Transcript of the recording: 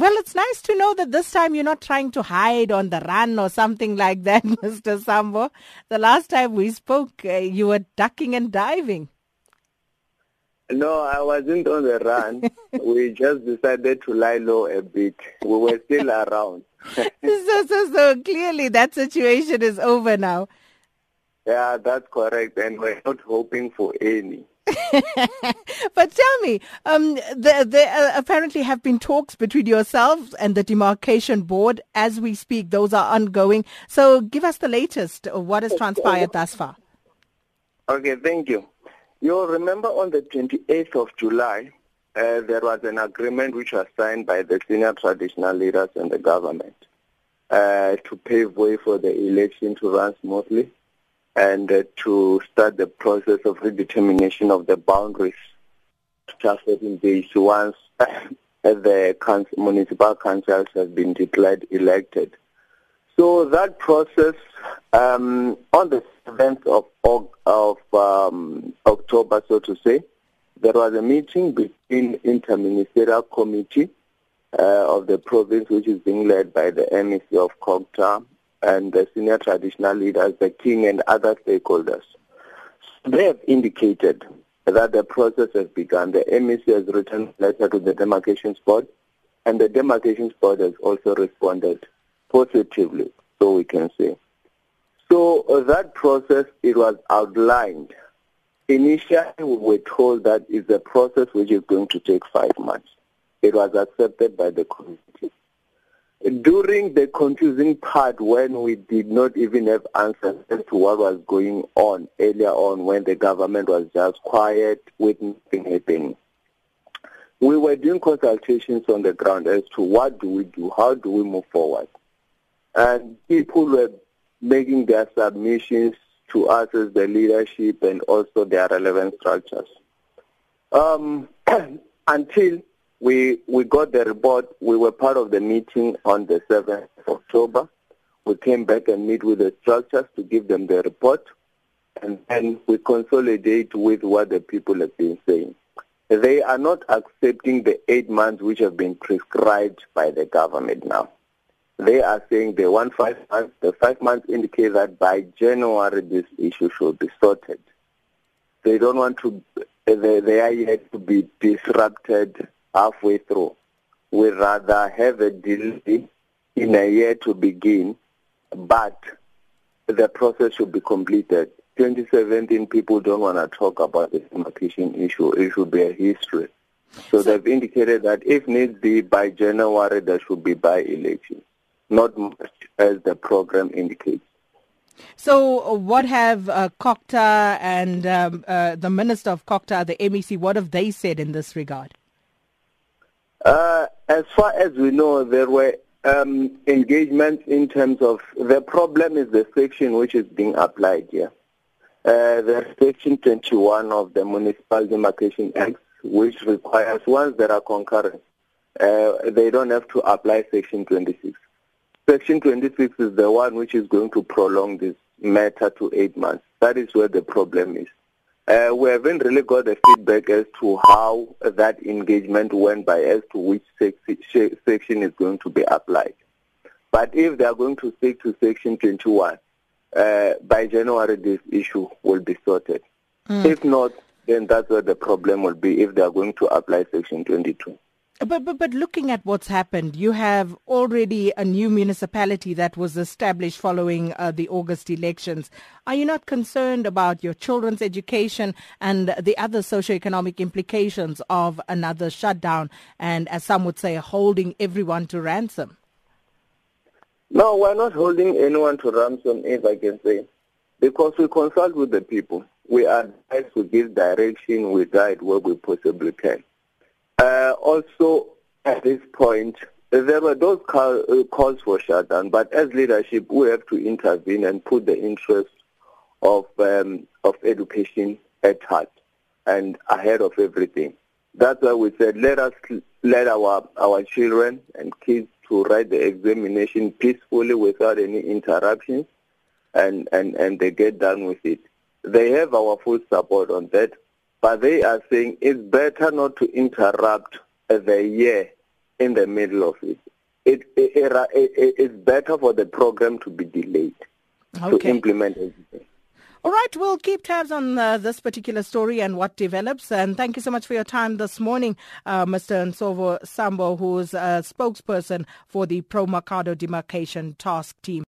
Well, it's nice to know that this time you're not trying to hide on the run or something like that, Mr. Sambo. The last time we spoke, uh, you were ducking and diving. No, I wasn't on the run. we just decided to lie low a bit. We were still around. so, so, so clearly that situation is over now. Yeah, that's correct. And we're not hoping for any. but tell me, um, there, there uh, apparently have been talks between yourselves and the demarcation board as we speak. Those are ongoing. So give us the latest. of What has transpired thus far? Okay, thank you. You'll remember on the 28th of July, uh, there was an agreement which was signed by the senior traditional leaders and the government uh, to pave way for the election to run smoothly and uh, to start the process of redetermination of the boundaries just certain days once the council, municipal councils have been declared elected. So that process um, on the 7th of, of um, October, so to say, there was a meeting between interministerial committee uh, of the province, which is being led by the MEC of COGTA, and the senior traditional leaders, the king and other stakeholders. They have indicated that the process has begun. The MEC has written a letter to the demarcation board, and the demarcation board has also responded positively, so we can say. So uh, that process, it was outlined. Initially, we were told that it's a process which is going to take five months. It was accepted by the committee during the confusing part when we did not even have answers as to what was going on earlier on when the government was just quiet with nothing happening. We were doing consultations on the ground as to what do we do, how do we move forward. And people were making their submissions to us as the leadership and also their relevant structures. Um, until we we got the report. We were part of the meeting on the 7th of October. We came back and meet with the structures to give them the report, and then we consolidate with what the people have been saying. They are not accepting the eight months which have been prescribed by the government now. They are saying they want five months. The five months indicate that by January this issue should be sorted. They don't want to. They, they are yet to be disrupted halfway through. We rather have a delay in a year to begin, but the process should be completed. 2017, people don't want to talk about the demarcation issue. It should be a history. So, so they've indicated that if need be, by January, there should be by-election, not much as the program indicates. So, what have uh, COGTA and um, uh, the Minister of COGTA, the MEC, what have they said in this regard? Uh, as far as we know, there were um, engagements in terms of the problem is the section which is being applied here. Uh, there's section 21 of the Municipal Demarcation Act, which requires once there are concurrent, uh, they don't have to apply section 26. Section 26 is the one which is going to prolong this matter to eight months. That is where the problem is. Uh, we haven't really got the feedback as to how that engagement went by as to which section is going to be applied. But if they are going to stick to section 21, uh, by January this issue will be sorted. Mm. If not, then that's where the problem will be if they are going to apply section 22. But, but but looking at what's happened, you have already a new municipality that was established following uh, the August elections. Are you not concerned about your children's education and the other socio-economic implications of another shutdown and, as some would say, holding everyone to ransom? No, we're not holding anyone to ransom, if I can say, because we consult with the people. We advise, we give direction, we guide where we possibly can. Uh, also, at this point, there were those call, uh, calls for shutdown, but as leadership, we have to intervene and put the interest of um, of education at heart and ahead of everything. That's why we said let us let our our children and kids to write the examination peacefully without any interruptions, and and and they get done with it. They have our full support on that. But they are saying it's better not to interrupt the year in the middle of it. It, it, it, it it's better for the program to be delayed okay. to implement everything. All right, we'll keep tabs on uh, this particular story and what develops. And thank you so much for your time this morning, uh, Mr. Nsovo Sambo, who's a spokesperson for the Pro Makhado Demarcation Task Team.